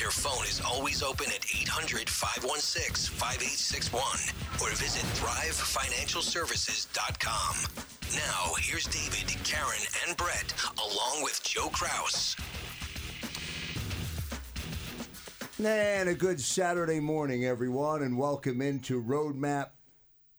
Their phone is always open at 800 516 5861 or visit thrivefinancialservices.com. Now, here's David, Karen, and Brett, along with Joe Kraus. And a good Saturday morning, everyone, and welcome into Roadmap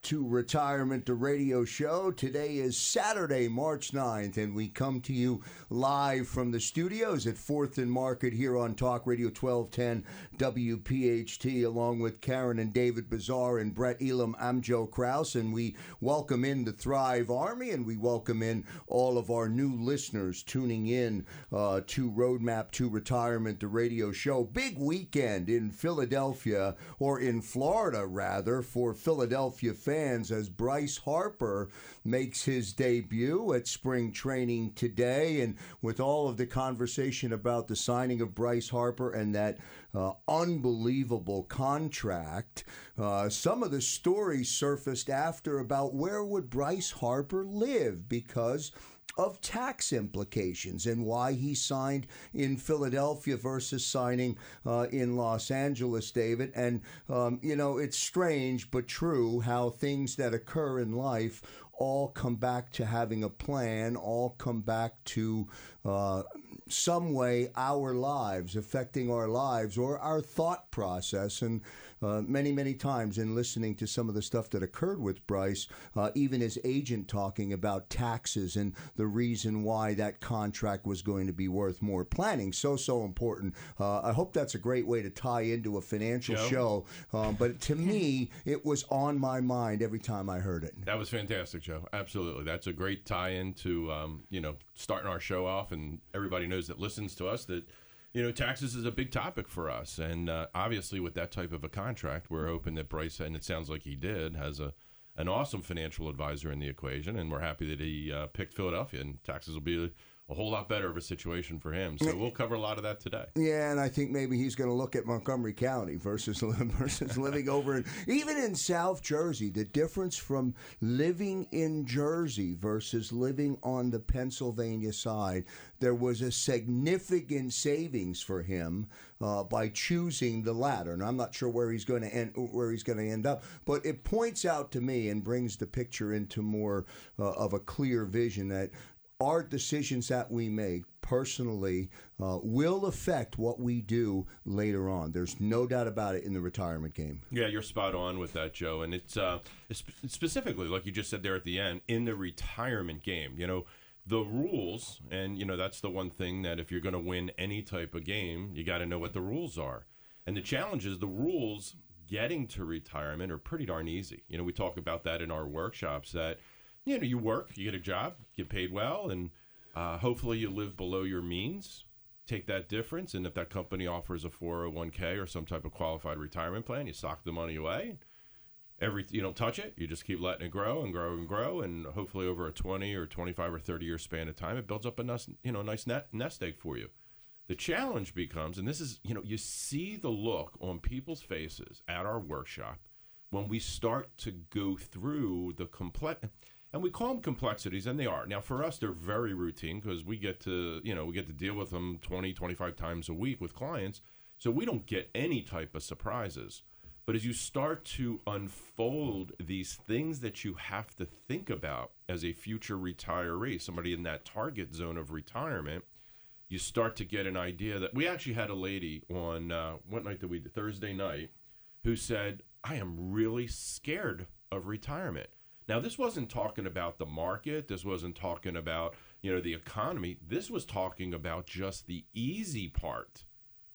to Retirement, the radio show. Today is Saturday, March 9th, and we come to you live from the studios at 4th and Market here on Talk Radio 1210 WPHT, along with Karen and David Bazaar and Brett Elam. I'm Joe Kraus, and we welcome in the Thrive Army, and we welcome in all of our new listeners tuning in uh, to Roadmap to Retirement, the radio show. Big weekend in Philadelphia, or in Florida, rather, for Philadelphia fans fans as Bryce Harper makes his debut at spring training today. And with all of the conversation about the signing of Bryce Harper and that uh, unbelievable contract, uh, some of the stories surfaced after about where would Bryce Harper live because of tax implications and why he signed in Philadelphia versus signing uh, in Los Angeles, David. And, um, you know, it's strange but true how things that occur in life all come back to having a plan, all come back to uh, some way our lives, affecting our lives or our thought process. And uh, many, many times in listening to some of the stuff that occurred with Bryce, uh, even his agent talking about taxes and the reason why that contract was going to be worth more. Planning, so, so important. Uh, I hope that's a great way to tie into a financial Joe? show. Um, but to me, it was on my mind every time I heard it. That was fantastic, Joe. Absolutely, that's a great tie-in to um, you know starting our show off, and everybody knows that listens to us that you know taxes is a big topic for us, and uh, obviously with that type of a contract, we're hoping that Bryce, and it sounds like he did, has a an awesome financial advisor in the equation, and we're happy that he uh, picked Philadelphia, and taxes will be a, whole lot better of a situation for him. So we'll cover a lot of that today. Yeah, and I think maybe he's going to look at Montgomery County versus versus living over in even in South Jersey. The difference from living in Jersey versus living on the Pennsylvania side, there was a significant savings for him uh, by choosing the latter. And I'm not sure where he's going to end where he's going to end up, but it points out to me and brings the picture into more uh, of a clear vision that our decisions that we make personally uh, will affect what we do later on. There's no doubt about it in the retirement game. Yeah, you're spot on with that, Joe. And it's, uh, it's specifically, like you just said there at the end, in the retirement game. You know, the rules, and, you know, that's the one thing that if you're going to win any type of game, you got to know what the rules are. And the challenge is the rules getting to retirement are pretty darn easy. You know, we talk about that in our workshops that, you know, you work, you get a job, get paid well, and uh, hopefully you live below your means take that difference, and if that company offers a 401k or some type of qualified retirement plan, you sock the money away. Every you don't touch it, you just keep letting it grow and grow and grow, and hopefully over a 20 or 25 or 30 year span of time, it builds up a nice, you know, nice net, nest egg for you. The challenge becomes, and this is, you know, you see the look on people's faces at our workshop when we start to go through the complex and we call them complexities and they are now for us they're very routine because we get to you know we get to deal with them 20 25 times a week with clients so we don't get any type of surprises but as you start to unfold these things that you have to think about as a future retiree somebody in that target zone of retirement you start to get an idea that we actually had a lady on uh, what night did we thursday night who said I am really scared of retirement. Now, this wasn't talking about the market. This wasn't talking about, you know, the economy. This was talking about just the easy part,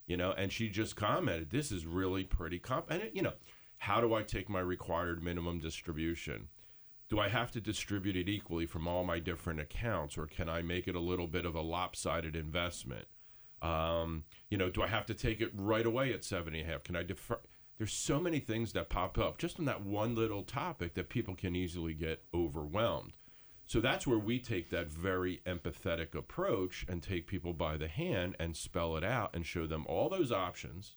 you know, and she just commented, this is really pretty comp. And, it, you know, how do I take my required minimum distribution? Do I have to distribute it equally from all my different accounts, or can I make it a little bit of a lopsided investment? Um, you know, do I have to take it right away at seven and a half? Can I defer? There's so many things that pop up just on that one little topic that people can easily get overwhelmed. So that's where we take that very empathetic approach and take people by the hand and spell it out and show them all those options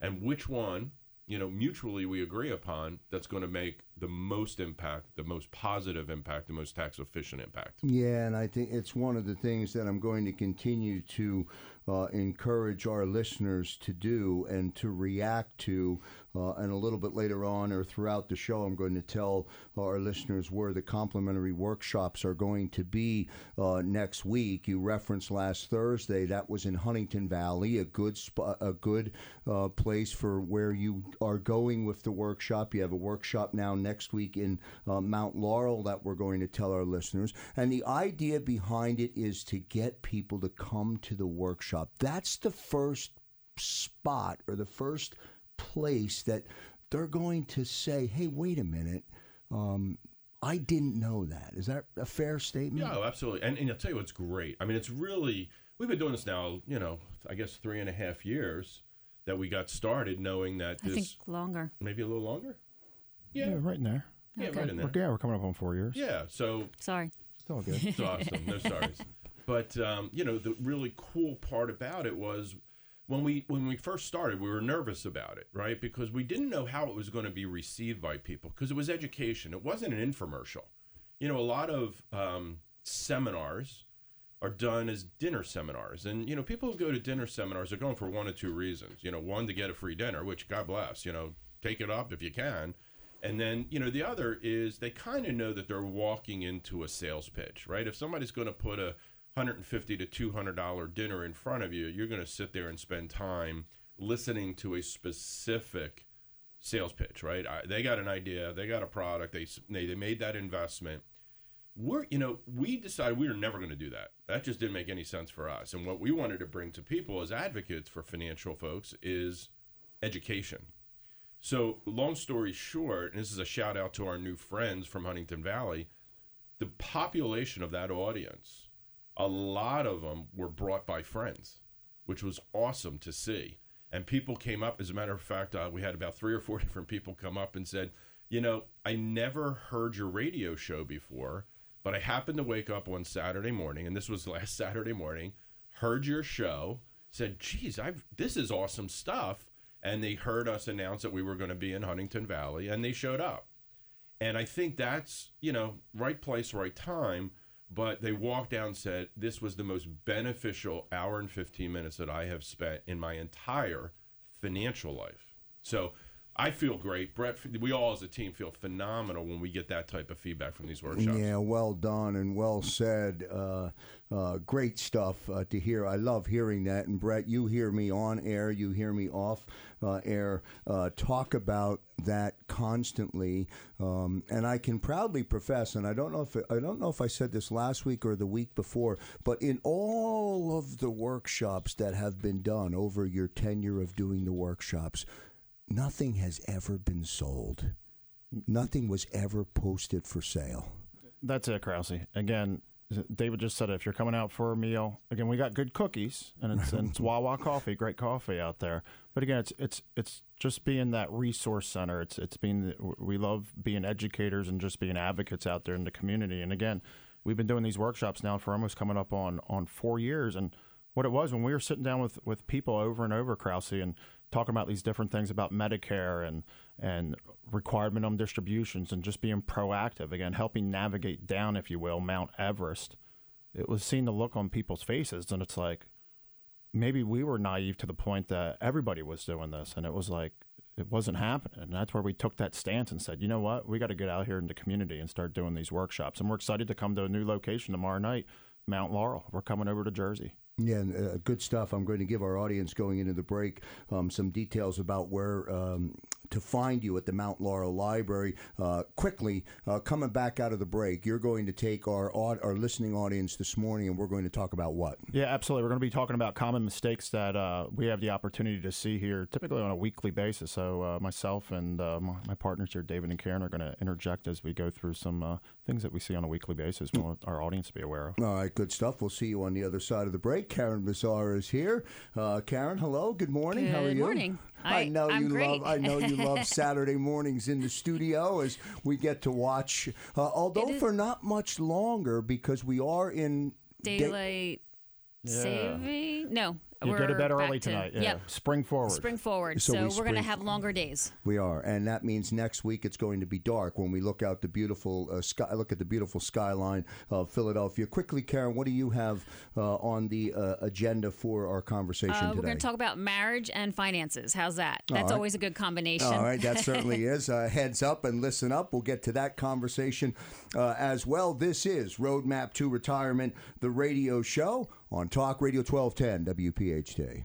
and which one, you know, mutually we agree upon that's going to make the most impact, the most positive impact, the most tax efficient impact. Yeah, and I think it's one of the things that I'm going to continue to uh, encourage our listeners to do and to react to. Uh, and a little bit later on or throughout the show, I'm going to tell our listeners where the complimentary workshops are going to be uh, next week. You referenced last Thursday that was in Huntingdon Valley, a good spot, a good uh, place for where you are going with the workshop. You have a workshop now next week in uh, Mount Laurel that we're going to tell our listeners. And the idea behind it is to get people to come to the workshop. That's the first spot or the first place that they're going to say, hey, wait a minute. Um, I didn't know that. Is that a fair statement? Yeah, absolutely. And, and I'll tell you what's great. I mean, it's really, we've been doing this now, you know, I guess three and a half years that we got started knowing that I this. think longer. Maybe a little longer? Yeah, Yeah. right in there. Yeah, Okay. right in there. We're, yeah, we're coming up on four years. Yeah, so Sorry. It's all good. It's awesome. No sorries. But um, you know, the really cool part about it was when we when we first started, we were nervous about it, right? Because we didn't know how it was going to be received by people because it was education. It wasn't an infomercial. You know, a lot of um, seminars are done as dinner seminars, and you know, people who go to dinner seminars are going for one of two reasons. You know, one to get a free dinner, which God bless. You know, take it up if you can. And then, you know, the other is they kind of know that they're walking into a sales pitch, right? If somebody's going to put a 150 to 200 dollar dinner in front of you, you're going to sit there and spend time listening to a specific sales pitch, right? I, they got an idea, they got a product, they they, they made that investment. We're, you know, we decided we were never going to do that. That just didn't make any sense for us. And what we wanted to bring to people as advocates for financial folks is education. So, long story short, and this is a shout out to our new friends from Huntingdon Valley, the population of that audience, a lot of them were brought by friends, which was awesome to see. And people came up, as a matter of fact, uh, we had about three or four different people come up and said, You know, I never heard your radio show before, but I happened to wake up one Saturday morning, and this was last Saturday morning, heard your show, said, Geez, I've, this is awesome stuff and they heard us announce that we were going to be in Huntingdon Valley and they showed up. And I think that's, you know, right place, right time. But they walked down and said, This was the most beneficial hour and 15 minutes that I have spent in my entire financial life. So I feel great. Brett, we all as a team feel phenomenal when we get that type of feedback from these workshops. Yeah, well done and well said. Uh, uh, great stuff uh, to hear. I love hearing that. And Brett, you hear me on air, you hear me off uh, air uh, talk about that constantly. Um, and I can proudly profess, and I don't know if I don't know if I said this last week or the week before, but in all of the workshops that have been done over your tenure of doing the workshops, nothing has ever been sold. Nothing was ever posted for sale. That's it, Krause. Again, David just said it. If you're coming out for a meal, again, we got good cookies and it's and it's Wawa coffee, great coffee out there. But again, it's it's it's just being that resource center. It's it's being we love being educators and just being advocates out there in the community. And again, we've been doing these workshops now for almost coming up on on four years. And what it was when we were sitting down with with people over and over, Krause, and talking about these different things about Medicare and and required minimum distributions and just being proactive again, helping navigate down, if you will, Mount Everest. It was seeing the look on people's faces, and it's like maybe we were naive to the point that everybody was doing this, and it was like it wasn't happening. And that's where we took that stance and said, you know what, we got to get out here in the community and start doing these workshops. And we're excited to come to a new location tomorrow night, Mount Laurel. We're coming over to Jersey. Yeah, and, uh, good stuff. I'm going to give our audience going into the break um, some details about where um, to find you at the Mount Laurel Library. Uh, quickly, uh, coming back out of the break, you're going to take our our listening audience this morning, and we're going to talk about what? Yeah, absolutely. We're going to be talking about common mistakes that uh, we have the opportunity to see here, typically on a weekly basis. So uh, myself and uh, my, my, partners here, David and Karen, are going to interject as we go through some things that we see on a weekly basis. We want our audience to be aware of. All right, good stuff. We'll see you on the other side of the break. Karen Bazaar is here. Uh, Karen, hello. Good morning. Good How are you? morning. I, know I'm you great. love. I know you love Saturday mornings in the studio as we get to watch. Uh, although is- for not much longer because we are in day- Daylight saving? No. You go to we're bed early to- tonight. Yeah. Yep. Spring forward. Spring forward. So So, we we're going to spring- have longer days. We are, and that means next week it's going to be dark when we look out the beautiful uh, sky. Look at the beautiful skyline of Philadelphia. Quickly, Karen, what do you have uh, on the uh, agenda for our conversation Uh, today? we're going to talk about marriage and finances. How's that? That's right. always a good combination. All right, that certainly is. Uh, heads up and listen up. We'll get to that conversation uh, as well. This is Roadmap to Retirement, the radio show on Talk Radio 1210 WPHT.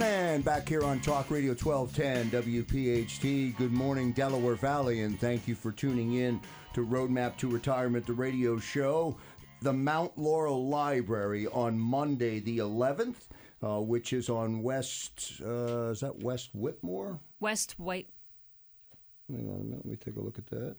And back here on Talk Radio 1210 WPHT. Good morning, Delaware Valley, and thank you for tuning in to Roadmap to Retirement, the radio show. The Mount Laurel Library on Monday, the 11th, uh, which is on West, uh, is that West Whitmore? West White. Hang on a minute, let me take a look at that.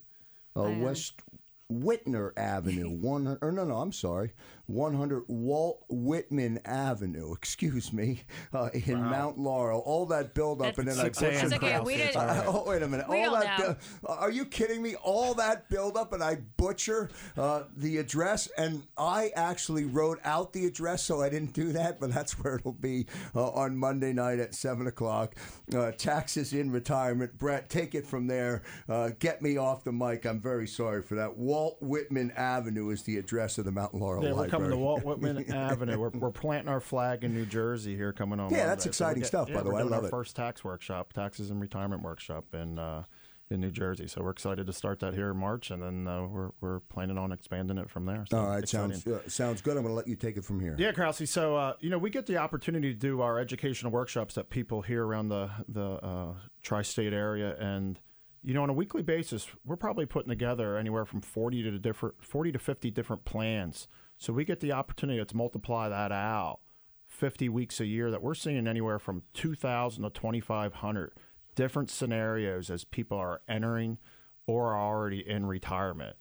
Uh, uh, West Whitner Avenue, one. Or no, no, I'm sorry, one hundred Walt Whitman Avenue. Excuse me, uh, in Mount Laurel. All that buildup, and then I Six a.m. It's okay. We didn't. uh, oh, wait a minute. We all all that. know. bu- are you kidding me? All that buildup, and I butcher uh, the address, and I actually wrote out the address, so I didn't do that. But that's where it'll be uh, on Monday night at seven o'clock. Uh, taxes in retirement. Brett, take it from there. Uh, get me off the mic. I'm very sorry for that. Walt Whitman Avenue is the address of the Mount Laurel Yeah, we're coming to Library. Walt Whitman Avenue. We're, we're planting our flag in New Jersey here coming on. Yeah, that's Monday. So exciting stuff, yeah, by the way. I doing love our it. First tax workshop, taxes and retirement workshop in uh, in New Jersey. So we're excited to start that here in March, and then uh, we're we're planning on expanding it from there. So All right, exciting. sounds uh, sounds good. I'm going to let you take it from here. Yeah, Krause. So uh, you know, we get the opportunity to do our educational workshops that people here around the the uh, tri-state area, and you know, on a weekly basis, we're probably putting together anywhere from forty to different forty to fifty different plans. So we get the opportunity to multiply that out, fifty weeks a year. That we're seeing anywhere from two thousand to twenty five hundred different scenarios as people are entering or are already in retirement.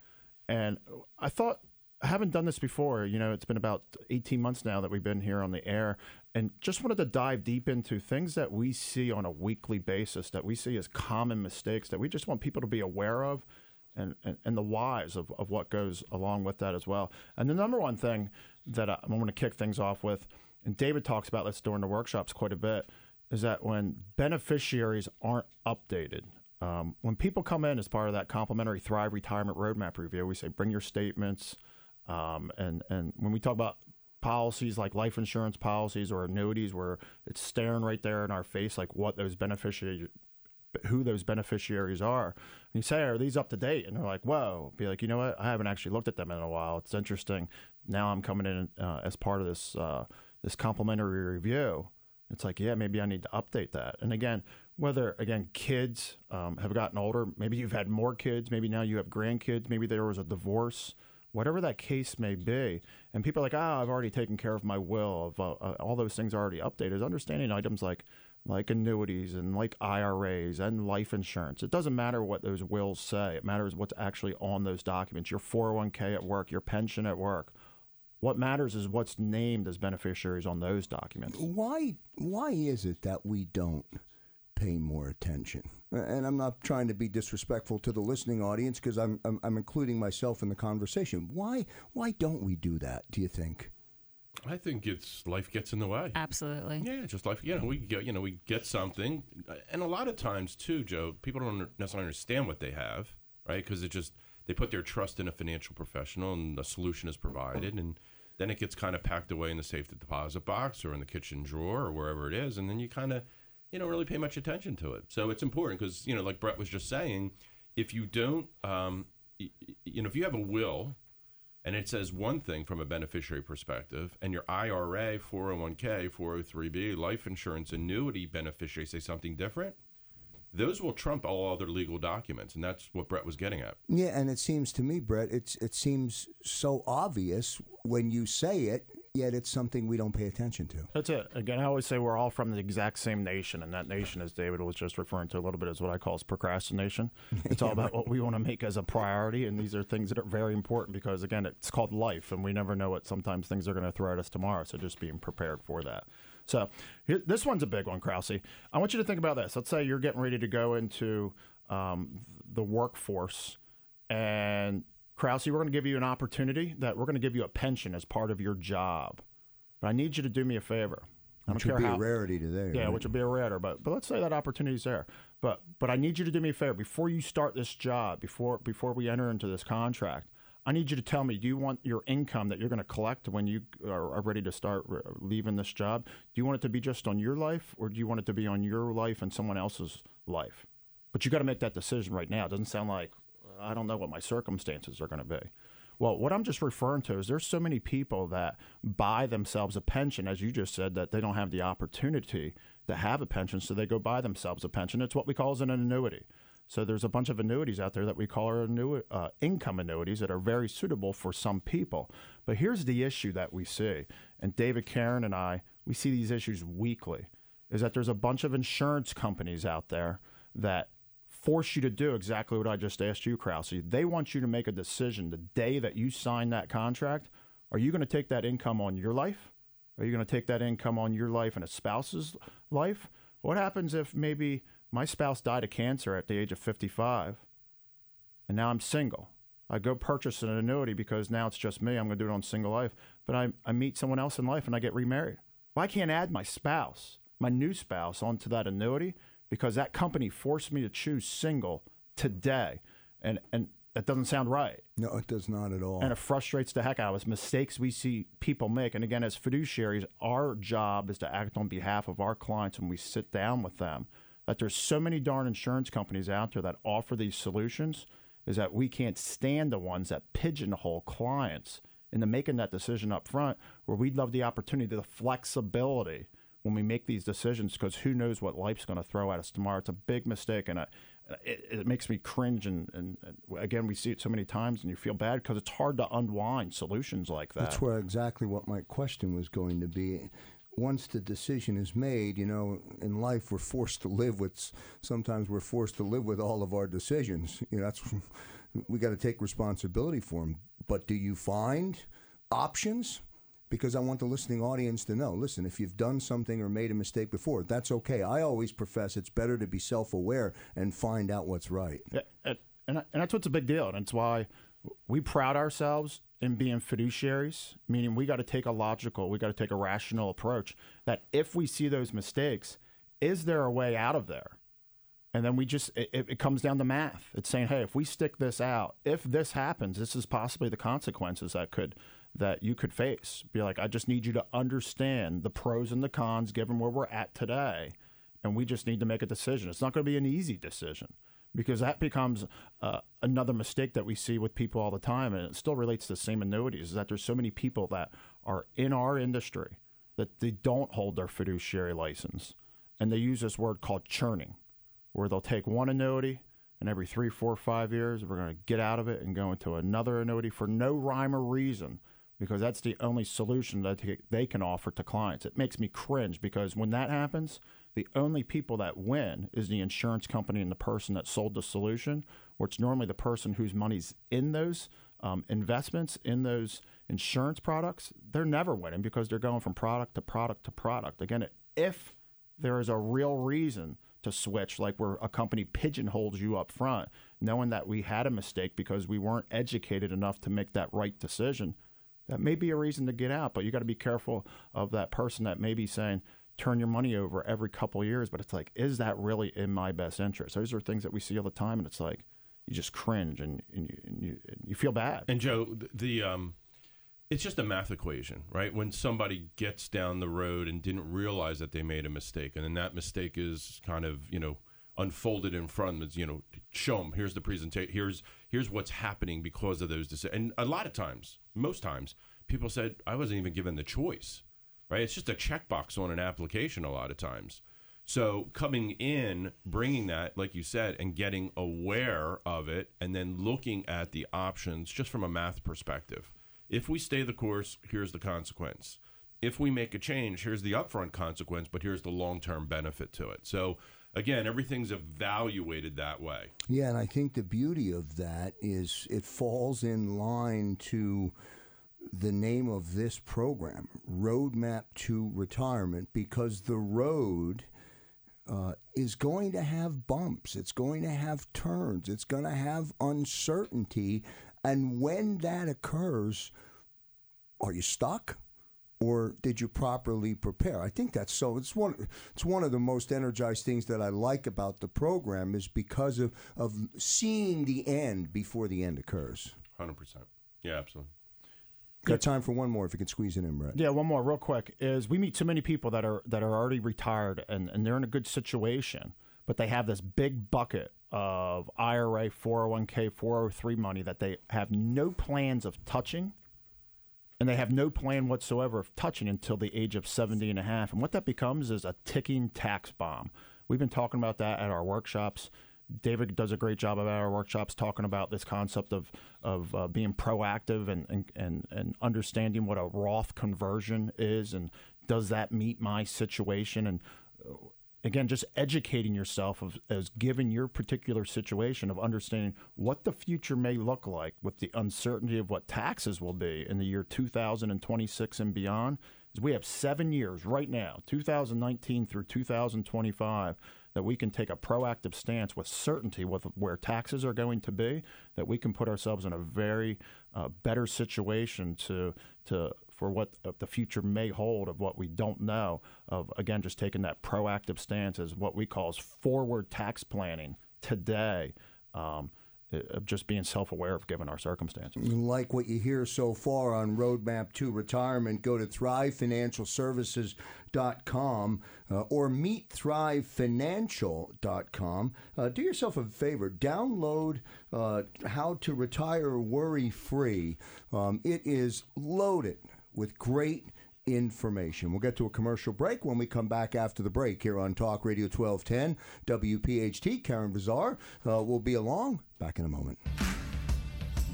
And I thought I haven't done this before. You know, it's been about 18 months now that we've been here on the air, and just wanted to dive deep into things that we see on a weekly basis that we see as common mistakes that we just want people to be aware of. And, and, and the whys of, of what goes along with that as well. And the number one thing that I, I want to kick things off with, and David talks about this during the workshops quite a bit, is that when beneficiaries aren't updated, um, when people come in as part of that complimentary Thrive Retirement Roadmap review, we say bring your statements. Um, and, and when we talk about policies like life insurance policies or annuities, where it's staring right there in our face, like what those beneficiaries, who those beneficiaries are. And you say, are these up to date? And they're like, whoa. Be like, you know what? I haven't actually looked at them in a while. It's interesting. Now I'm coming in uh, as part of this uh, this complimentary review. It's like, yeah, maybe I need to update that. And again, whether again kids um, have gotten older, maybe you've had more kids, maybe now you have grandkids, maybe there was a divorce, whatever that case may be, and people are like, ah, I've already taken care of my will, of uh, uh, all those things are already updated. Is understanding items like like annuities and like IRAs and life insurance. It doesn't matter what those wills say. It matters what's actually on those documents. Your 401k at work, your pension at work. What matters is what's named as beneficiaries on those documents. Why why is it that we don't pay more attention? And I'm not trying to be disrespectful to the listening audience because I'm, I'm I'm including myself in the conversation. Why why don't we do that? Do you think? I think it's life gets in the way. Absolutely. Yeah, just life. You know, we get you know we get something, and a lot of times too, Joe. People don't necessarily understand what they have, right? Because it just they put their trust in a financial professional, and the solution is provided, and then it gets kind of packed away in the safe deposit box or in the kitchen drawer or wherever it is, and then you kind of you don't really pay much attention to it. So it's important because you know, like Brett was just saying, if you don't, um, you know, if you have a will and it says one thing from a beneficiary perspective, and your IRA, 401k, 403b, life insurance, annuity beneficiary say something different, those will trump all other legal documents, and that's what Brett was getting at. Yeah, and it seems to me, Brett, it's it seems so obvious when you say it, yet it's something we don't pay attention to. That's it. Again, I always say we're all from the exact same nation, and that nation, as David was just referring to a little bit, is what I call is procrastination. It's all about what we want to make as a priority, and these are things that are very important because, again, it's called life, and we never know what sometimes things are going to throw at us tomorrow. So just being prepared for that. So here, this one's a big one, Krause. I want you to think about this. Let's say you're getting ready to go into um, the workforce, and Krause, we're going to give you an opportunity that we're going to give you a pension as part of your job. But I need you to do me a favor. I Which would be how, a rarity today. yeah, right? which would be a rarity. but but let's say that opportunity's there. But but I need you to do me a favor before you start this job, before before we enter into this contract. I need you to tell me: Do you want your income that you're going to collect when you are, are ready to start re- leaving this job? Do you want it to be just on your life, or do you want it to be on your life and someone else's life? But you got to make that decision right now. It doesn't sound like I don't know what my circumstances are going to be. Well, what I'm just referring to is there's so many people that buy themselves a pension, as you just said, that they don't have the opportunity to have a pension, so they go buy themselves a pension. It's what we call as an annuity. So there's a bunch of annuities out there that we call our annu- uh, income annuities that are very suitable for some people. But here's the issue that we see, and David Karen and I, we see these issues weekly, is that there's a bunch of insurance companies out there that force you to do exactly what I just asked you, Krause. They want you to make a decision the day that you sign that contract. Are you going to take that income on your life? Are you going to take that income on your life and a spouse's life? What happens if maybe my spouse died of cancer at the age of 55 and now I'm single? I go purchase an annuity because now it's just me. I'm going to do it on single life. But I, I meet someone else in life and I get remarried. Well, I can't add my spouse, my new spouse, onto that annuity because that company forced me to choose single today. And, and that doesn't sound right. No, it does not at all. And it frustrates the heck out of us. Mistakes we see people make. And again, as fiduciaries, our job is to act on behalf of our clients when we sit down with them. That there's so many darn insurance companies out there that offer these solutions is that we can't stand the ones that pigeonhole clients into making that decision up front where we'd love the opportunity, the flexibility when we make these decisions because who knows what life's going to throw at us tomorrow. It's a big mistake. And I, it, it makes me cringe. And, and, and again, we see it so many times and you feel bad because it's hard to unwind solutions like that. That's where exactly what my question was going to be. Once the decision is made, you know, in life we're forced to live with. Sometimes we're forced to live with all of our decisions. You know, that's we got to take responsibility for them. But do you find options? Because I want the listening audience to know. Listen, if you've done something or made a mistake before, that's okay. I always profess it's better to be self-aware and find out what's right. And that's what's a big deal, and it's why we proud ourselves in being fiduciaries, meaning we got to take a logical, we got to take a rational approach. That if we see those mistakes, is there a way out of there? And then we just it, it comes down to math. It's saying, hey, if we stick this out, if this happens, this is possibly the consequences that could that you could face. Be like, I just need you to understand the pros and the cons given where we're at today, and we just need to make a decision. It's not going to be an easy decision because that becomes uh, another mistake that we see with people all the time, and it still relates to the same annuities. Is that there's so many people that are in our industry that they don't hold their fiduciary license, and they use this word called churning, where they'll take one annuity. And every three, four, five years, we're going to get out of it and go into another annuity for no rhyme or reason because that's the only solution that they- can offer to clients. It makes me cringe because when that happens, the only people that win is the insurance company and the person that sold the solution, or it's normally the person whose money's in those um, investments, in those insurance products. They're never winning because they're going from product to product to product. Again, if there is a real reason to switch, like where a company pigeonholes you up front, knowing that we had a mistake because we weren't educated enough to make that right decision, that may be a reason to get out. But you got to be careful of that person that may be saying, turn your money over every couple years. But it's like, is that really in my best interest? Those are things that we see all the time. And it's like, you just cringe and, and, you, and, you, you feel bad. And Joe, th- the um, it's just a math equation, right? When somebody gets down the road and didn't realize that they made a mistake, and then that mistake is kind of you know unfolded in front of them, you know, show them here's the presentation, here's here's what's happening because of those decisions. And a lot of times, most times, people said I wasn't even given the choice, right? It's just a checkbox on an application a lot of times. So coming in, bringing that, like you said, and getting aware of it, and then looking at the options just from a math perspective. If we stay the course, here's the consequence. If we make a change, here's the upfront consequence, but here's the long term benefit to it. So again, everything's evaluated that way. Yeah, and I think the beauty of that is it falls in line to the name of this program, Roadmap to Retirement, because the road uh, is going to have bumps, it's going to have turns, it's going to have uncertainty. And when that occurs, are you stuck? Or did you properly prepare? I think that's so. It's one. It's one of the most energized things that I like about the program is because of of seeing the end before the end occurs. Hundred percent. Yeah, absolutely. Got time for one more if you can squeeze it in, Brett. Yeah, one more real quick is we meet so many people that are that are already retired and, and they're in a good situation, but they have this big bucket of IRA, 401k, 403 money that they have no plans of touching and they have no plan whatsoever of touching until the age of 70 and a half. And what that becomes is a ticking tax bomb. We've been talking about that at our workshops. David does a great job at our workshops talking about this concept of of uh, being proactive and, and, and, and understanding what a Roth conversion is and does that meet my situation and uh, again just educating yourself of, as given your particular situation of understanding what the future may look like with the uncertainty of what taxes will be in the year 2026 and beyond. Is we have seven years right now 2019 through 2025 that we can take a proactive stance with certainty with where taxes are going to be that we can put ourselves in a very uh, better situation to to for what the future may hold of what we don't know of again just taking that proactive stance as what we call forward tax planning today um, of just being self-aware of given our circumstances like what you hear so far on Roadmap to Retirement, go to thrivefinancialservices.com uh, or meetthrivefinancial.com. Uh, do yourself a favor, download uh, How to Retire Worry Free. Um, it is loaded with great information. We'll get to a commercial break when we come back after the break here on Talk Radio 1210 WPHT. Karen Bazar uh, will be along. Back in a moment.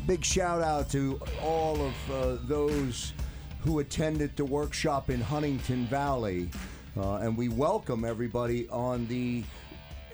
Big shout out to all of uh, those who attended the workshop in Huntingdon Valley. Uh, and we welcome everybody on the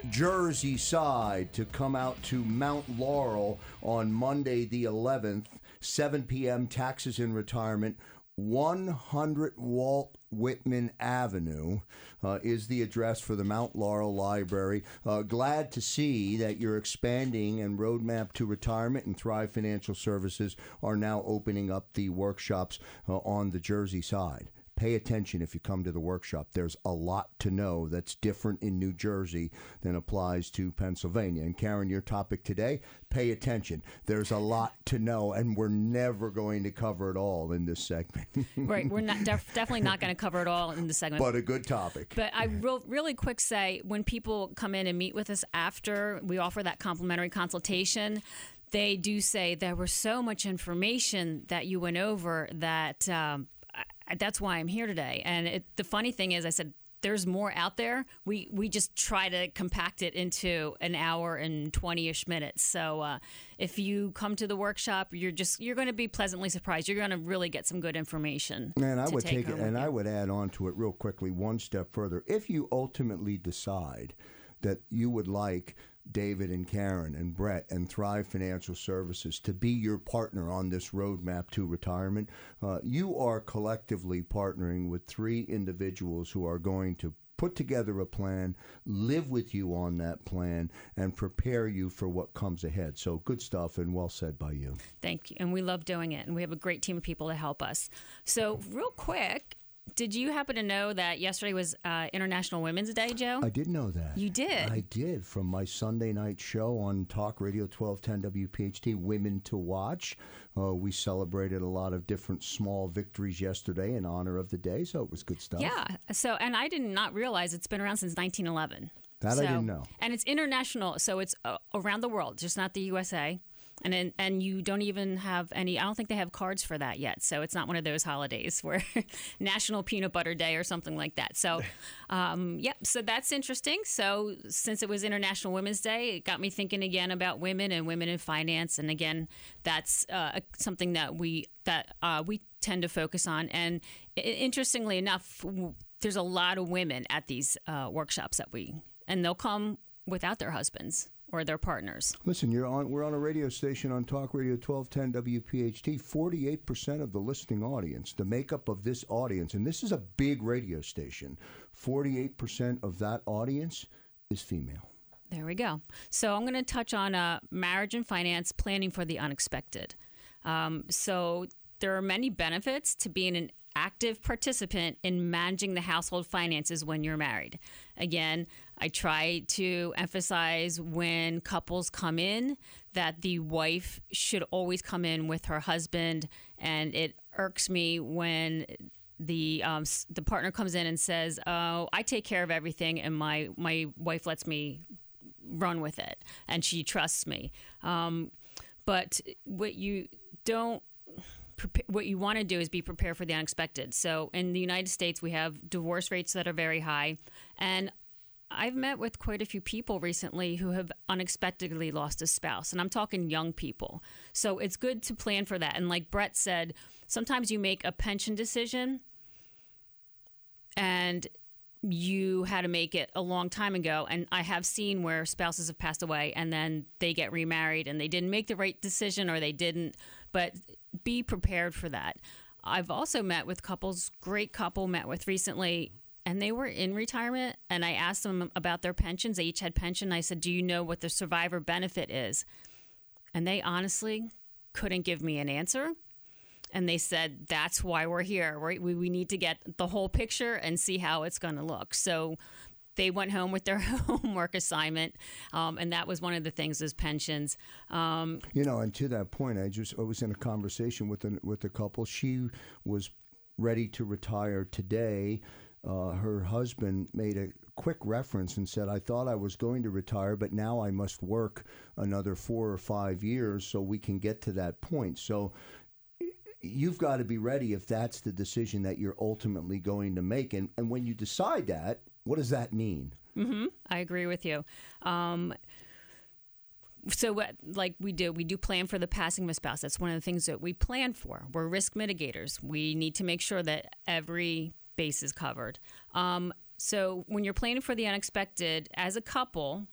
Jersey side to come out to Mount Laurel on Monday, the 11th, 7 p.m. Taxes in Retirement. 100 Walt Whitman Avenue uh, is the address for the Mount Laurel Library. Uh, glad to see that you're expanding and Roadmap to Retirement and Thrive Financial Services are now opening up the workshops uh, on the Jersey side. Pay attention if you come to the workshop. There's a lot to know that's different in New Jersey than applies to Pennsylvania. And Karen, your topic today, pay attention. There's a lot to know, and we're never going to cover it all in this segment. Right. We're not def- definitely not going to cover it all in the segment. but a good topic. But I real, really quick say when people come in and meet with us after we offer that complimentary consultation, they do say there was so much information that you went over that um, I, that's why I'm here today. And it, the funny thing is, I said there's more out there. We we just try to compact it into an hour and 20ish minutes. So uh, if you come to the workshop, you're just you're going to be pleasantly surprised. You're going to really get some good information. And I would take home it, and. I would add on to it real quickly one step further. If you ultimately decide that you would like David and Karen and Brett and Thrive Financial Services to be your partner on this roadmap to retirement, uh, you are collectively partnering with three individuals who are going to put together a plan, live with you on that plan, and prepare you for what comes ahead. So good stuff and well said by you. Thank you. And we love doing it. And we have a great team of people to help us. So, real quick, did you happen to know that yesterday was uh, International Women's Day, Joe? I did know that. You did? I did from my Sunday night show on Talk Radio 1210 WPHT, Women to Watch. Uh, we celebrated a lot of different small victories yesterday in honor of the day, so it was good stuff. yeah. So, and I did not realize it's been around since 1911. That I didn't know. And it's international, so it's uh, around the world, just not the USA. And and you don't even have any. I don't think they have cards for that yet. So it's not one of those holidays where National Peanut Butter Day or something like that. So, um, yep. So that's interesting. So since it was International Women's Day, it got me thinking again about women and women in finance. And again, that's uh, something that we that uh, we tend to focus on. And i- interestingly enough, w- there's a lot of women at these uh, workshops that we, and they'll come without their husbands or their partners. Listen, you're on. We're on a radio station on Talk Radio 1210 WPHT. Forty-eight percent of the listening audience, the makeup of this audience, and this is a big radio station. Forty-eight percent of that audience is female. There we go. So I'm going to touch on uh, marriage and finance, planning for the unexpected. Um, so there are many benefits to being an active participant in managing the household finances when you're married. Again, I try to emphasize when couples come in that the wife should always come in with her husband, and it irks me when the um, the partner comes in and says, "Oh, I take care of everything, and my my wife lets me run with it and she trusts me. Um, but what you don't what you want to do is be prepared for the unexpected. So in the united states we have divorce rates that are very high. And I've met with quite a few people recently who have unexpectedly lost a spouse, and I'm talking young people. So it's good to plan for that. And like Brett said, sometimes you make a pension decision and you had to make it a long time ago. And I have seen where spouses have passed away and then they get remarried and they didn't make the right decision or they didn't, but be prepared for that. I've also met with couples, great couple met with recently, and they were in retirement. And I asked them about their pensions. They each had pension. I said, Do you know what the survivor benefit is? And they honestly couldn't give me an answer and they said that's why we're here right we, we need to get the whole picture and see how it's going to look so they went home with their homework assignment um, and that was one of the things is pensions um, You know, and to that point, I just I was in a conversation with with a couple. She was ready to retire today. Uh, her husband made a quick reference and said, "I thought I was going to retire, but now I must work another four or five years so we can get to that point." So. You've got to be ready if that's the decision that you're ultimately going to make. And, and when you decide that, what does that mean? I agree with you. Um, so what like we do we do plan for the passing of a spouse that's one of the things that we plan for we're risk mitigators we need to make sure that every base is covered. Um, so when you're planning for the unexpected as a couple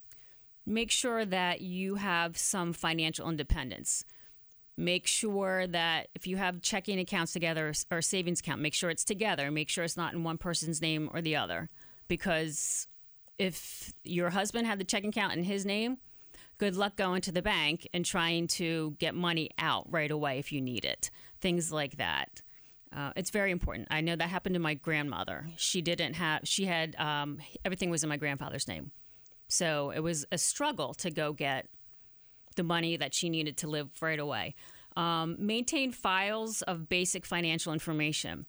make sure that you have some financial independence. Make sure that if you have checking accounts together or savings account make sure it's together. Make sure it's not in one person's name or the other. Because if your husband had the checking account in his name good luck going to the bank and trying to get money out right away if you need it. Things like that uh, it's very important i know that happened to my grandmother she didn't have she had um, everything was in my grandfather's name so it was a struggle to go get the money that she needed to live right away. Um, maintain files of basic financial information.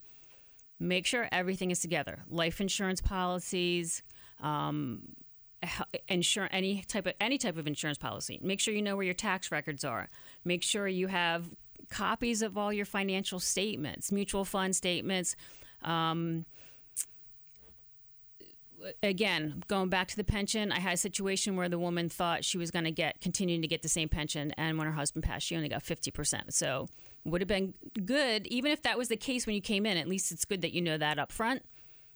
Make sure everything is together. Life insurance policies, um, insure any type of any type of insurance policy. Make sure you know where your tax records are. Make sure you have copies of all your financial statements, mutual fund statements. Um, again, going back to the pension, I had a situation where the woman thought she was going to get continuing to get the same pension, and when her husband passed, she only got fifty percent. So would have been good, even if that was the case when you came in. At least it's good that you know that up front,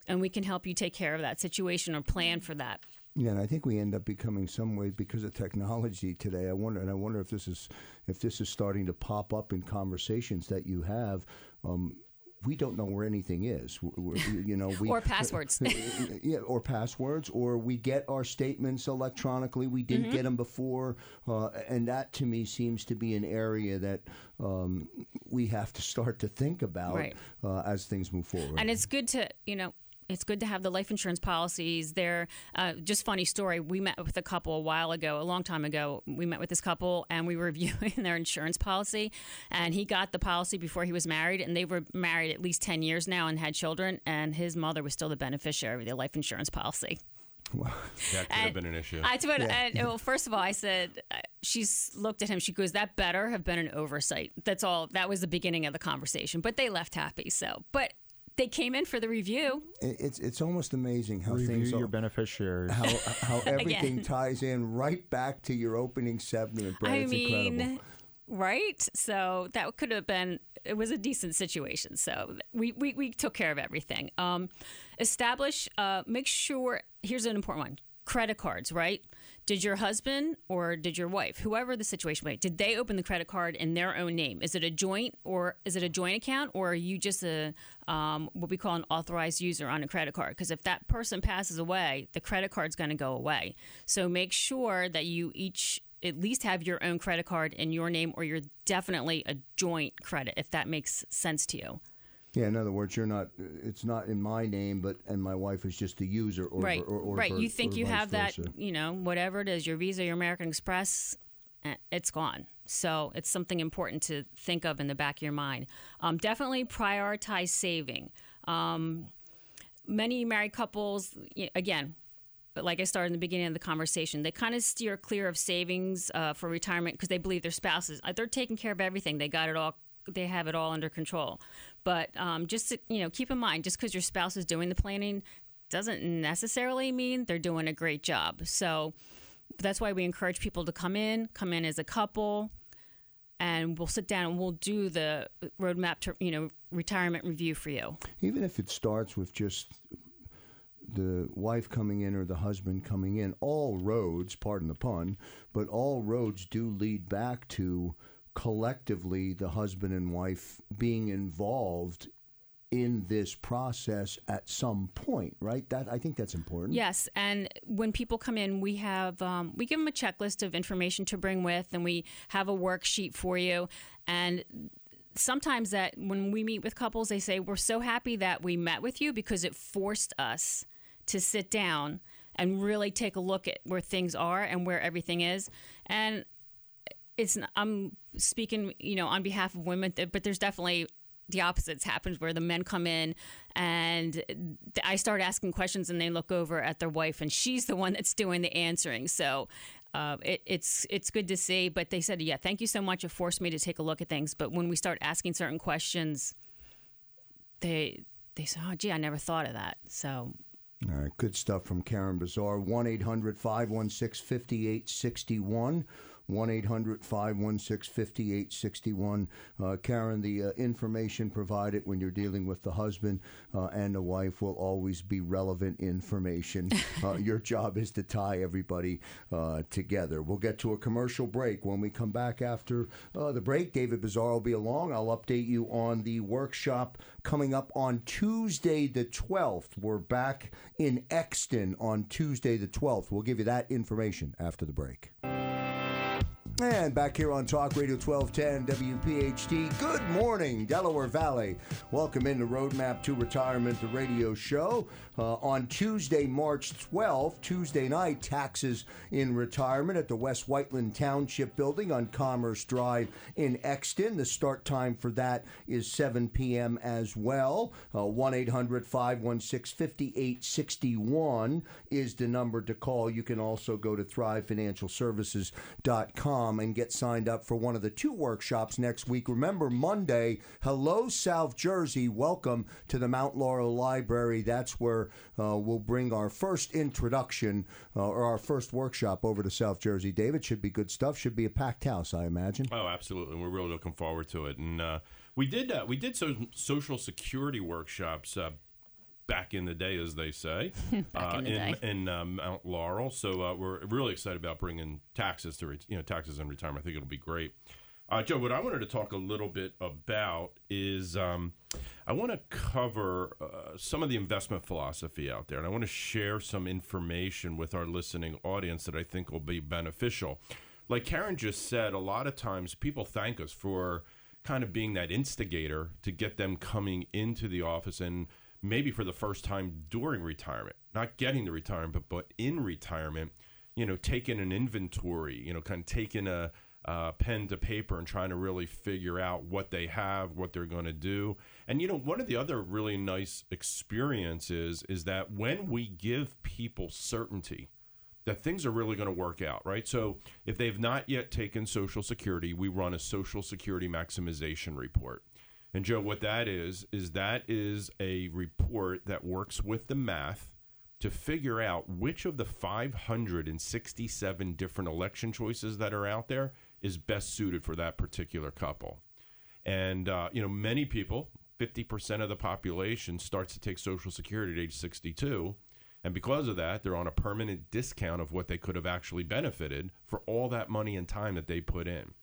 and we can help you take care of that situation or plan for that. Yeah, and I think we end up becoming some way because of technology today. I wonder, and I wonder if this is if this is starting to pop up in conversations that you have. Um, we don't know where anything is. We're, you know, we or passwords. yeah, or passwords, or we get our statements electronically. We didn't Mm-hmm. get them before, uh, and that to me seems to be an area that um, we have to start to think about Right. uh, as things move forward. And it's good to, you know, it's good to have the life insurance policies there. Uh, just funny story. We met with a couple a while ago, a long time ago. We met with this couple and we were reviewing their insurance policy. And he got the policy before he was married, and they were married at least 10 years now and had children. And his mother was still the beneficiary of the life insurance policy. That could have been an issue. I told, and, well, first of all, I said, uh, she's looked at him. She goes, "That better have been an oversight." That's all. That was the beginning of the conversation. But they left happy. So, but they came in for the review. It's it's almost amazing how Review things your are- beneficiaries. how how everything ties in right back to your opening segment, Brett. I it's mean, incredible. right? So that could have been. It was a decent situation. So we we, we took care of everything. Um, establish. Uh, make sure. Here's an important one. Credit cards, right? Did your husband or did your wife, whoever the situation may, did they open the credit card in their own name? Is it a joint or is it a joint account, or are you just a um, what we call an authorized user on a credit card? Because if that person passes away, the credit card's going to go away. So make sure that you each at least have your own credit card in your name, or you're definitely a joint credit, if that makes sense to you. Yeah, in other words, you're not. It's not in my name, but and my wife is just the user, or right, or, or right. ver- you think or you have that, you know, whatever it is, your Visa, your American Express, eh, it's gone. So it's something important to think of in the back of your mind. Um, definitely prioritize saving. Um, many married couples, again, but like I started in the beginning of the conversation, they kind of steer clear of savings uh, for retirement because they believe their spouses uh, they're taking care of everything. They got it all. They have it all under control. But um, just you know, keep in mind, just because your spouse is doing the planning doesn't necessarily mean they're doing a great job. So that's why we encourage people to come in, come in as a couple, and we'll sit down and we'll do the roadmap to you know retirement review for you. Even if it starts with just the wife coming in or the husband coming in, all roads, pardon the pun, but all roads do lead back to collectively the husband and wife being involved in this process at some point, right? That I think that's important. Yes, and when people come in, we have um, we give them a checklist of information to bring with, and we have a worksheet for you. And sometimes that when we meet with couples, they say we're so happy that we met with you because it forced us to sit down and really take a look at where things are and where everything is. And it's I'm speaking, you know, on behalf of women, but there's definitely the opposites happens where the men come in and I start asking questions and they look over at their wife and she's the one that's doing the answering. So uh, it, it's it's good to see. But they said, yeah, thank you so much. It forced me to take a look at things. But when we start asking certain questions, they they say, oh, gee, I never thought of that. So All right, good stuff from Karen Bazaar. 1 800 516 5861. 1 800 516 5861. Karen, the uh, information provided when you're dealing with the husband uh, and the wife will always be relevant information. uh, your job is to tie everybody uh, together. We'll get to a commercial break. When we come back after uh, the break, David Bazaar will be along. I'll update you on the workshop coming up on Tuesday the 12th. We're back in Exton on Tuesday the 12th. We'll give you that information after the break. And back here on Talk Radio 1210 WPHT. Good morning, Delaware Valley. Welcome into Roadmap to Retirement, the radio show. Uh, on Tuesday, March 12th, Tuesday night, taxes in retirement at the West Whiteland Township Building on Commerce Drive in Exton. The start time for that is 7 p.m. as well. 1 800 516 5861 is the number to call. You can also go to thrivefinancialservices.com And get signed up for one of the two workshops next week. Remember, Monday, hello, South Jersey. Welcome to the Mount Laurel Library. That's where uh, we'll bring our first introduction uh, or our first workshop over to South Jersey. David, should be good stuff. Should be a packed house, I imagine. Oh, absolutely. We're really looking forward to it. And uh, we did uh, we did some social security workshops uh, back in the day, as they say, uh, in the in um, Mount Laurel. So uh, we're really excited about bringing taxes to re- you know taxes and retirement. I think it'll be great. Uh, Joe, what I wanted to talk a little bit about is um, I want to cover uh, some of the investment philosophy out there, and I want to share some information with our listening audience that I think will be beneficial. Like Karen just said, a lot of times people thank us for kind of being that instigator to get them coming into the office and maybe for the first time during retirement, not getting the retirement, but, but in retirement, you know, taking an inventory, you know, kind of taking a, uh, pen to paper and trying to really figure out what they have, what they're going to do. And you know, one of the other really nice experiences is that when we give people certainty that things are really going to work out, right? So if they've not yet taken Social Security, we run a Social Security maximization report. And Joe, what that is, is that is a report that works with the math to figure out which of the 567 different election choices that are out there is best suited for that particular couple. And, uh, you know, many people, 50% of the population starts to take Social Security at age 62. And because of that, they're on a permanent discount of what they could have actually benefited for all that money and time that they put in.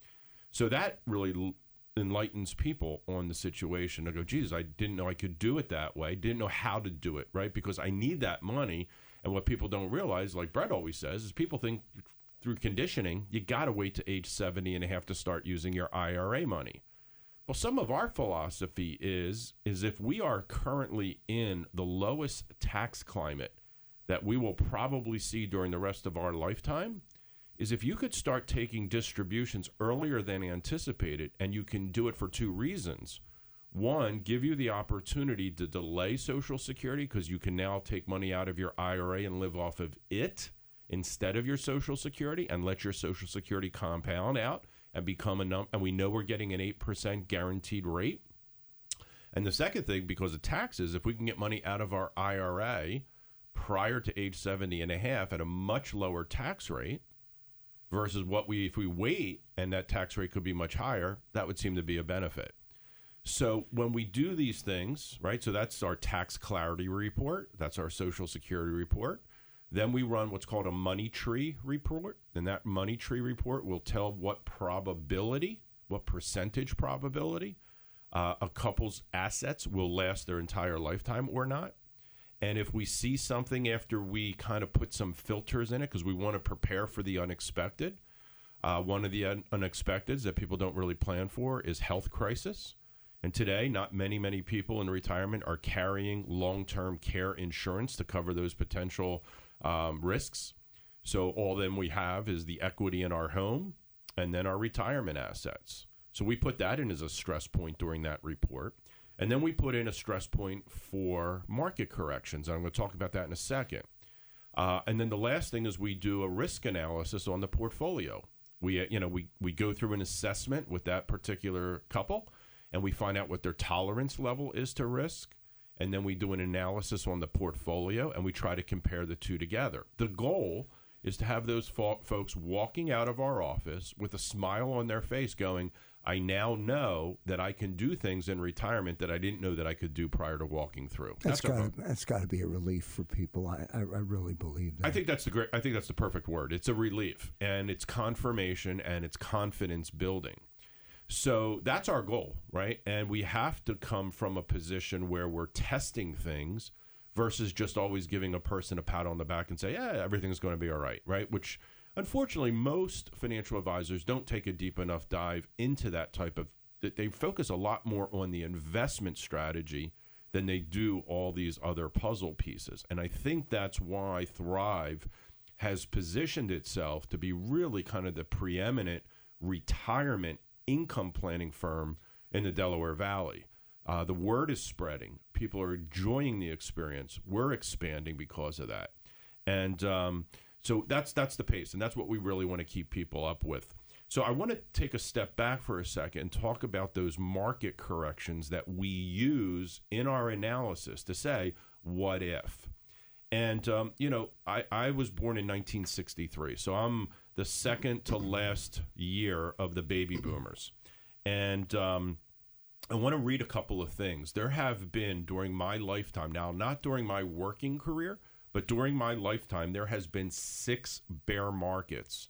So that really enlightens people on the situation. They go, geez, I didn't know I could do it that way. Didn't know how to do it, right? Because I need that money. And what people don't realize, like Brett always says, is people think through conditioning, you got to wait to age 70 and have to start using your IRA money. Well, some of our philosophy is is if we are currently in the lowest tax climate that we will probably see during the rest of our lifetime, is if you could start taking distributions earlier than anticipated, and you can do it for two reasons. One, give you the opportunity to delay Social Security because you can now take money out of your IRA and live off of it instead of your Social Security and let your Social Security compound out and become a num. And we know we're getting an 8% guaranteed rate. And the second thing, because of taxes, if we can get money out of our IRA prior to age 70 and a half at a much lower tax rate versus what we, if we wait and that tax rate could be much higher, that would seem to be a benefit. So when we do these things, right? So that's our tax clarity report. That's our social security report. Then we run what's called a money tree report. And that money tree report will tell what probability, what percentage probability uh, a couple's assets will last their entire lifetime or not. And if we see something after we kind of put some filters in it, because we want to prepare for the unexpected, uh, one of the un- unexpecteds that people don't really plan for is health crisis. And today, not many, many people in retirement are carrying long term care insurance to cover those potential um, risks. So, all then we have is the equity in our home and then our retirement assets. So, we put that in as a stress point during that report. And then we put in a stress point for market corrections. I'm going to talk about that in a second. Uh, and then the last thing is we do a risk analysis on the portfolio. We, you know, we, we go through an assessment with that particular couple and we find out what their tolerance level is to risk. And then we do an analysis on the portfolio and we try to compare the two together. The goal is to have those fo- folks walking out of our office with a smile on their face going, I now know that I can do things in retirement that I didn't know that I could do prior to walking through. That's got that's got to be a relief for people. I, I, I really believe that. I think that's the great. I think that's the perfect word. It's a relief, and it's confirmation, and it's confidence building. So that's our goal, right? And we have to come from a position where we're testing things versus just always giving a person a pat on the back and say, "Yeah, everything's going to be all right," right? Which unfortunately most financial advisors don't take a deep enough dive into that type of they focus a lot more on the investment strategy than they do all these other puzzle pieces. And I think that's why Thrive has positioned itself to be really kind of the preeminent retirement income planning firm in the Delaware Valley. Uh, the word is spreading. People are enjoying the experience. We're expanding because of that. And um, so that's that's the pace, and that's what we really want to keep people up with. So I want to take a step back for a second and talk about those market corrections that we use in our analysis to say, what if? And, um, you know, I, I was born in 1963, so I'm the second to last year of the baby boomers. And um, I want to read a couple of things. There have been during my lifetime, now, not during my working career, but during my lifetime, there has been six bear markets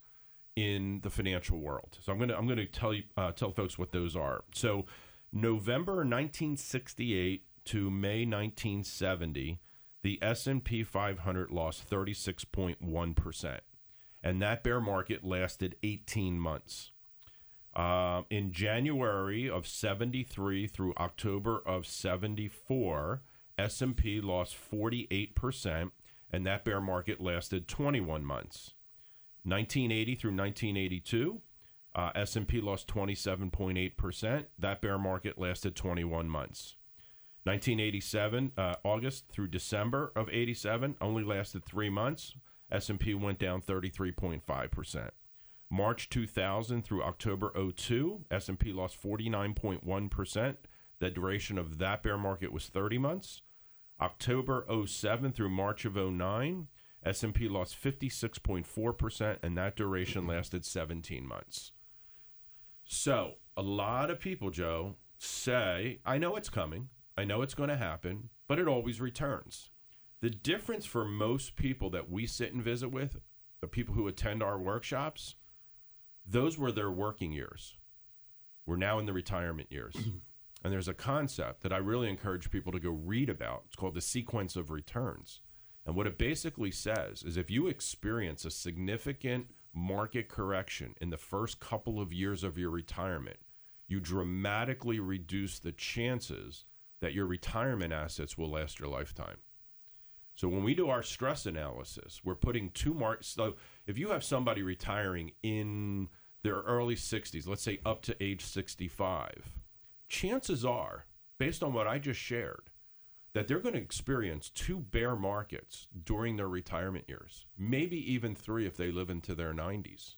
in the financial world. So I'm gonna I'm gonna tell you uh, tell folks what those are. So November 1968 to May 1970, the S&P 500 lost 36.1 percent, and that bear market lasted 18 months. Uh, in January of 73 through October of 74, S&P lost 48 percent, and that bear market lasted 21 months. 1980 through 1982, uh, S&P lost 27.8%. That bear market lasted 21 months. 1987, uh, August through December of 87, only lasted three months. S&P went down 33.5%. March 2000 through October 02, S&P lost 49.1%. The duration of that bear market was 30 months. October 07 through March of 09, S&P lost 56.4% and that duration lasted 17 months. So, a lot of people, Joe, say, I know it's coming. I know it's going to happen, but it always returns. The difference for most people that we sit and visit with, the people who attend our workshops, those were their working years. We're now in the retirement years. And there's a concept that I really encourage people to go read about. It's called the sequence of returns. And what it basically says is if you experience a significant market correction in the first couple of years of your retirement, you dramatically reduce the chances that your retirement assets will last your lifetime. So when we do our stress analysis, we're putting two marks. So if you have somebody retiring in their early 60s, let's say up to age 65, chances are, based on what I just shared, that they're going to experience two bear markets during their retirement years, maybe even three if they live into their 90s.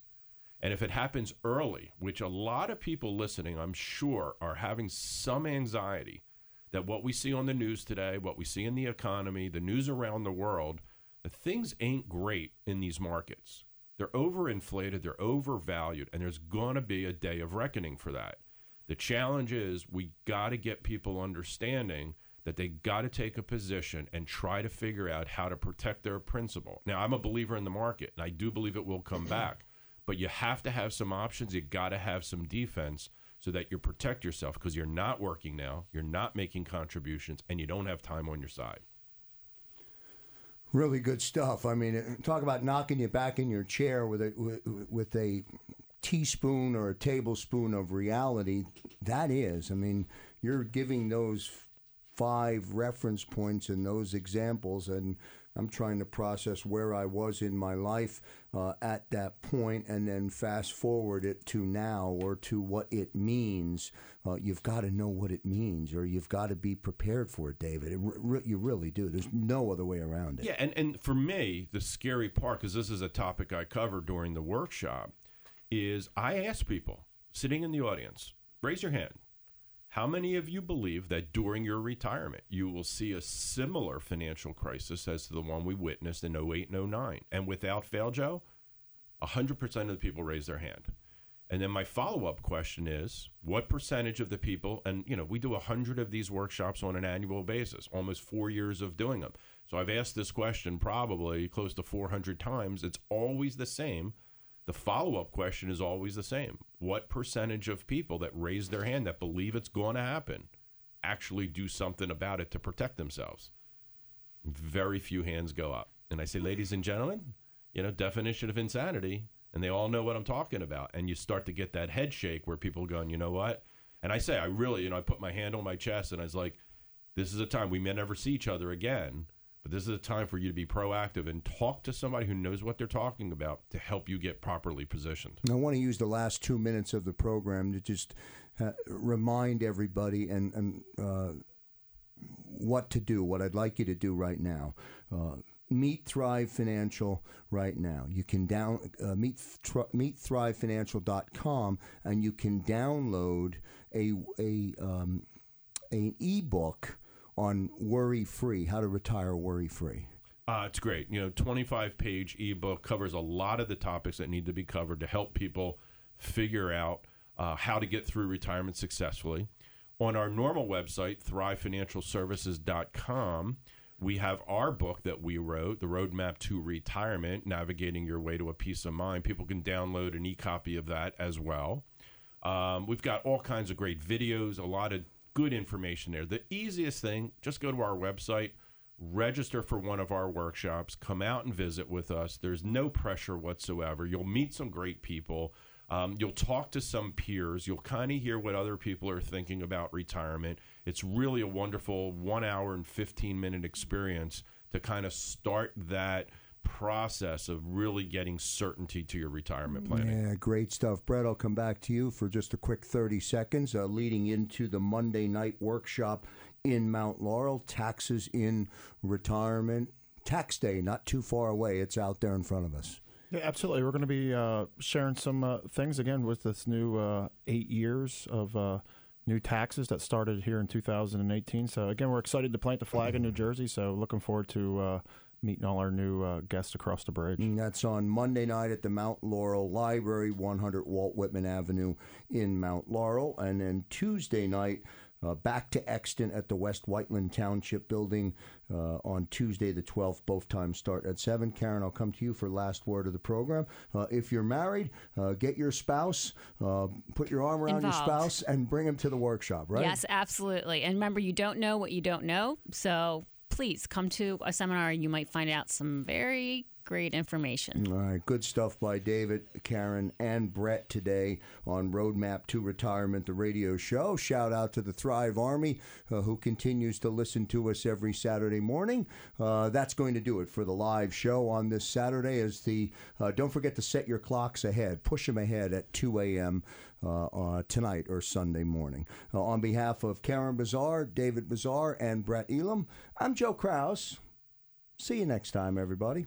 And if it happens early, which a lot of people listening, I'm sure, are having some anxiety that what we see on the news today, what we see in the economy, the news around the world, the things ain't great in these markets. They're overinflated, they're overvalued, and there's going to be a day of reckoning for that. The challenge is we got to get people understanding that they got to take a position and try to figure out how to protect their principal. Now, I'm a believer in the market, and I do believe it will come back, but you have to have some options. You got to have some defense so that you protect yourself because you're not working now, you're not making contributions, and you don't have time on your side. Really good stuff. I mean, talk about knocking you back in your chair with a with, with a teaspoon or a tablespoon of reality. That is, I mean, you're giving those five reference points and those examples, and I'm trying to process where I was in my life uh, at that point, and then fast forward it to now or to what it means. Uh, you've got to know what it means, or you've got to be prepared for it, David. It re- you really do. There's no other way around it. Yeah, and, and for me, the scary part, because this is a topic I covered during the workshop, is I ask people sitting in the audience, raise your hand. How many of you believe that during your retirement you will see a similar financial crisis as to the one we witnessed in 08 and 09? And without fail, Joe, 100% of the people raise their hand. And then my follow up question is what percentage of the people, and you know, we do 100 of these workshops on an annual basis, almost four years of doing them. So I've asked this question probably close to 400 times. It's always the same. The follow up question is always the same. What percentage of people that raise their hand that believe it's going to happen actually do something about it to protect themselves? Very few hands go up. And I say, ladies and gentlemen, you know, definition of insanity, and they all know what I'm talking about. And you start to get that head shake where people are going, you know what? And I say, I really, you know, I put my hand on my chest and I was like, this is a time we may never see each other again but this is a time for you to be proactive and talk to somebody who knows what they're talking about to help you get properly positioned. I want to use the last two minutes of the program to just uh, remind everybody and, and uh, what to do, what I'd like you to do right now. Uh, Meet Thrive Financial right now. You can down uh, meet thr- meetthrivefinancial.com and you can download a a um, an ebook on worry free, how to retire worry free. Uh, it's great. You know, 25 page ebook covers a lot of the topics that need to be covered to help people figure out uh, how to get through retirement successfully. On our normal website, thrivefinancialservices.com, we have our book that we wrote, The Roadmap to Retirement Navigating Your Way to a Peace of Mind. People can download an e copy of that as well. Um, we've got all kinds of great videos, a lot of good information there. The easiest thing, just go to our website, register for one of our workshops, come out and visit with us. There's no pressure whatsoever. You'll meet some great people. Um, you'll talk to some peers. You'll kind of hear what other people are thinking about retirement. It's really a wonderful one hour and 15 minute experience to kind of start that process of really getting certainty to your retirement planning. Yeah, great stuff. Brett, I'll come back to you for just a quick 30 seconds, uh, leading into the Monday night workshop in Mount Laurel. Taxes in retirement. Tax day, not too far away. It's out there in front of us. Yeah, absolutely. We're going to be uh, sharing some uh, things again with this new uh, eight years of uh, new taxes that started here in 2018. So again, we're excited to plant the flag in New Jersey. So looking forward to uh, meeting all our new uh, guests across the bridge. And that's on Monday night at the Mount Laurel Library, 100 Walt Whitman Avenue in Mount Laurel. And then Tuesday night, uh, back to Exton at the West Whiteland Township Building uh, on Tuesday the 12th. Both times start at 7. Karen, I'll come to you for last word of the program. Uh, if you're married, uh, get your spouse, uh, put your arm around Involved. your spouse, and bring him to the workshop, right? Yes, absolutely. And remember, you don't know what you don't know. So please come to a seminar. and You might find out some very great information. All right, good stuff by David, Karen, and Brett today on Roadmap to Retirement, the radio show. Shout out to the Thrive Army uh, who continues to listen to us every Saturday morning. Uh, that's going to do it for the live show on this Saturday. As the uh, don't forget to set your clocks ahead, push them ahead at 2 a.m. Uh, uh, tonight or Sunday morning. Uh, on behalf of Karen Bazaar, David Bazaar, and Brett Elam, I'm Joe Kraus. See you next time, everybody.